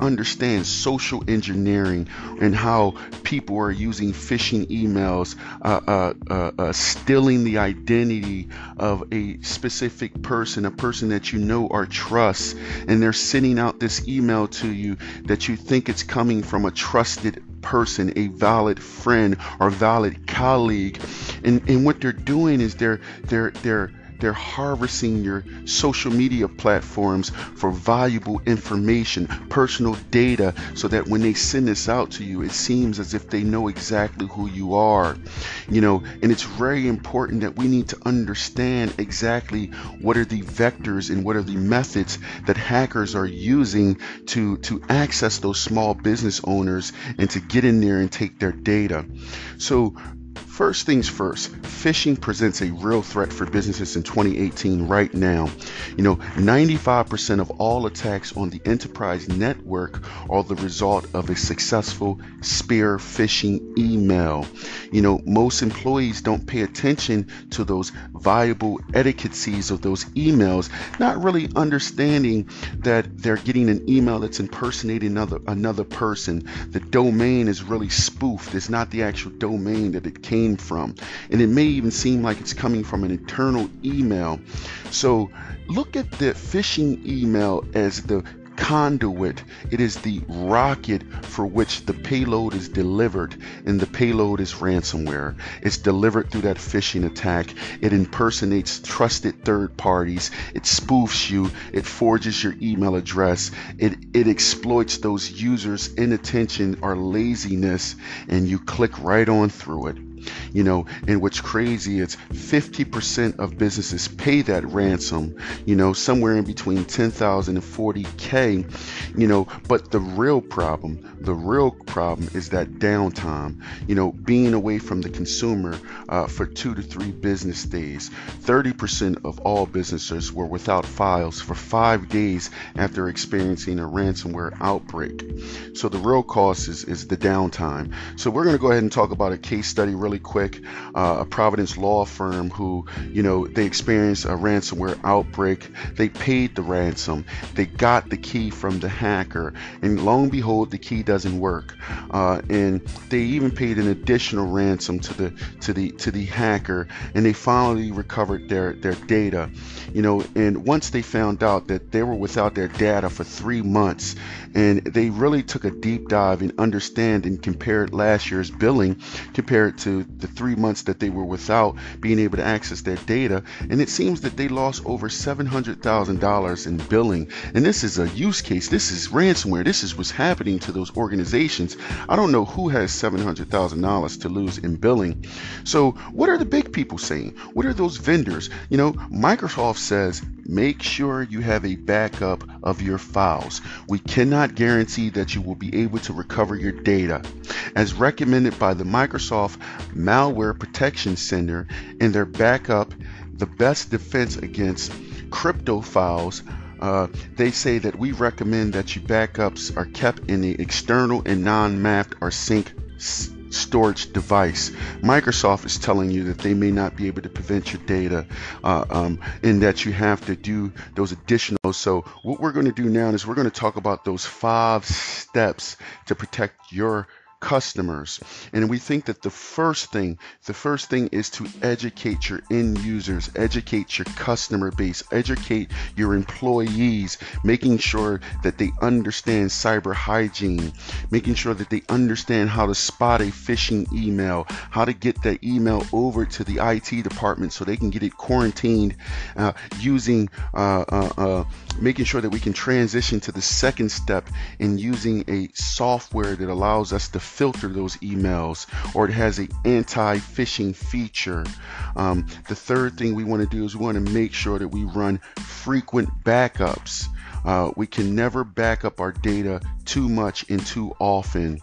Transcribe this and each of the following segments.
understand social engineering and how people are using phishing emails, uh, uh, uh, uh, stealing the identity of a specific person, a person that you know or trust, and they're sending out this email to you that you think it's coming from a trusted person, a valid friend or valid colleague. And, and what they're doing is they're they're they're they're harvesting your social media platforms for valuable information, personal data, so that when they send this out to you, it seems as if they know exactly who you are. You know, and it's very important that we need to understand exactly what are the vectors and what are the methods that hackers are using to to access those small business owners and to get in there and take their data. So First things first, phishing presents a real threat for businesses in 2018 right now. You know, 95% of all attacks on the enterprise network are the result of a successful spear phishing email. You know, most employees don't pay attention to those viable etiquettes of those emails, not really understanding that they're getting an email that's impersonating another another person. The domain is really spoofed. It's not the actual domain that it came from. And it may even seem like it's coming from an internal email. So look at the phishing email as the conduit. It is the rocket for which the payload is delivered, and the payload is ransomware. It's delivered through that phishing attack. It impersonates trusted third parties. It spoofs you. It forges your email address. It, it exploits those users' inattention or laziness, and you click right on through it you know and what's crazy is 50% of businesses pay that ransom you know somewhere in between 10,000 and 40k you know but the real problem the real problem is that downtime you know being away from the consumer uh, for two to three business days. 30% of all businesses were without files for five days after experiencing a ransomware outbreak. So the real cost is, is the downtime. So we're going to go ahead and talk about a case study really really quick. Uh, a Providence law firm who, you know, they experienced a ransomware outbreak. They paid the ransom. They got the key from the hacker, and lo and behold, the key doesn't work. Uh, and they even paid an additional ransom to the to the to the hacker, and they finally recovered their their data. You know, and once they found out that they were without their data for three months, and they really took a deep dive and understand and compared last year's billing compared to the three months that they were without being able to access their data. And it seems that they lost over $700,000 in billing. And this is a use case. This is ransomware. This is what's happening to those organizations. I don't know who has $700,000 to lose in billing. So, what are the big people saying? What are those vendors? You know, Microsoft says make sure you have a backup of your files. We cannot guarantee that you will be able to recover your data. As recommended by the Microsoft Malware Protection Center in their backup, the best defense against crypto files uh, they say that we recommend that your backups are kept in the external and non-mapped or sync storage device. Microsoft is telling you that they may not be able to prevent your data uh, um, and that you have to do those additional. So, what we're going to do now is we're going to talk about those five steps to protect your customers. And we think that the first thing, the first thing is to educate your end users, educate your customer base, educate your employees, making sure that they understand cyber hygiene, making sure that they understand how to spot a phishing email, how to get that email over to the IT department so they can get it quarantined uh, using uh, uh, uh making sure that we can transition to the second step in using a software that allows us to filter those emails or it has an anti-phishing feature. Um, the third thing we want to do is we want to make sure that we run frequent backups. Uh, we can never back up our data too much and too often.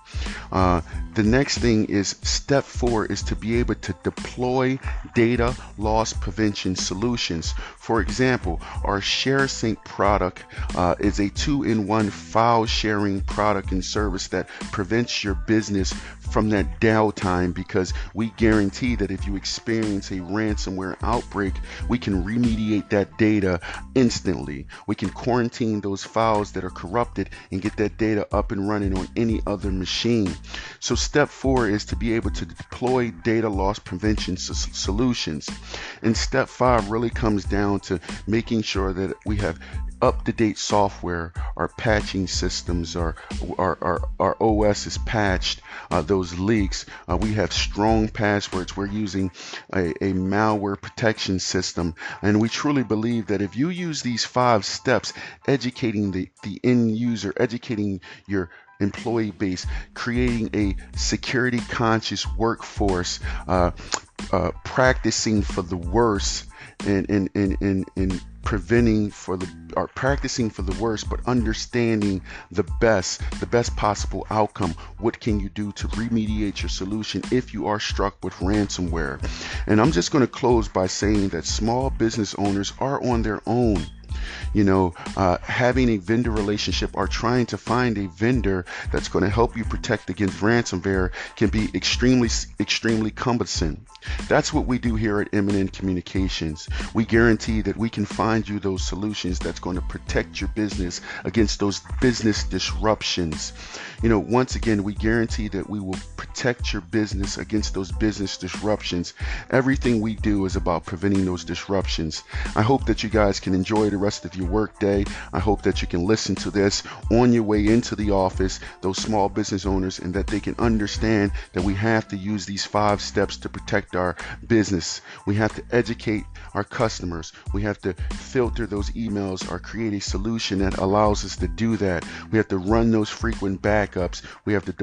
Uh, the next thing is step four is to be able to deploy data loss prevention solutions. For example, our ShareSync product uh, is a two-in-one file sharing product and service that prevents your business from that downtime because we guarantee that if you experience a ransomware outbreak, we can remediate that data instantly. We can quarantine those files that are corrupted and get that data data up and running on any other machine. So step four is to be able to deploy data loss prevention solutions. And step five really comes down to making sure that we have up-to-date software, our patching systems, our our, our, our OS is patched, uh, those leaks. Uh, we have strong passwords. We're using a, a malware protection system. And we truly believe that if you use these five steps, educating the, the end user, educating your employee base, creating a security conscious workforce, uh, uh, practicing for the worst, and, and, and, and, and preventing for the or practicing for the worst but understanding the best the best possible outcome. What can you do to remediate your solution if you are struck with ransomware? And i'm just going to close by saying that small business owners are on their own you know, uh, having a vendor relationship or trying to find a vendor that's going to help you protect against ransomware can be extremely, extremely cumbersome. That's what we do here at M&N Communications. We guarantee that we can find you those solutions that's going to protect your business against those business disruptions. You know, once again, we guarantee that we will protect your business against those business disruptions. Everything we do is about preventing those disruptions. I hope that you guys can enjoy the rest of your work day. I hope that you can listen to this on your way into the office, those small business owners, and that they can understand that we have to use these five steps to protect our business. We have to educate our customers. We have to filter those emails or create a solution that allows us to do that. We have to run those frequent backups. We have to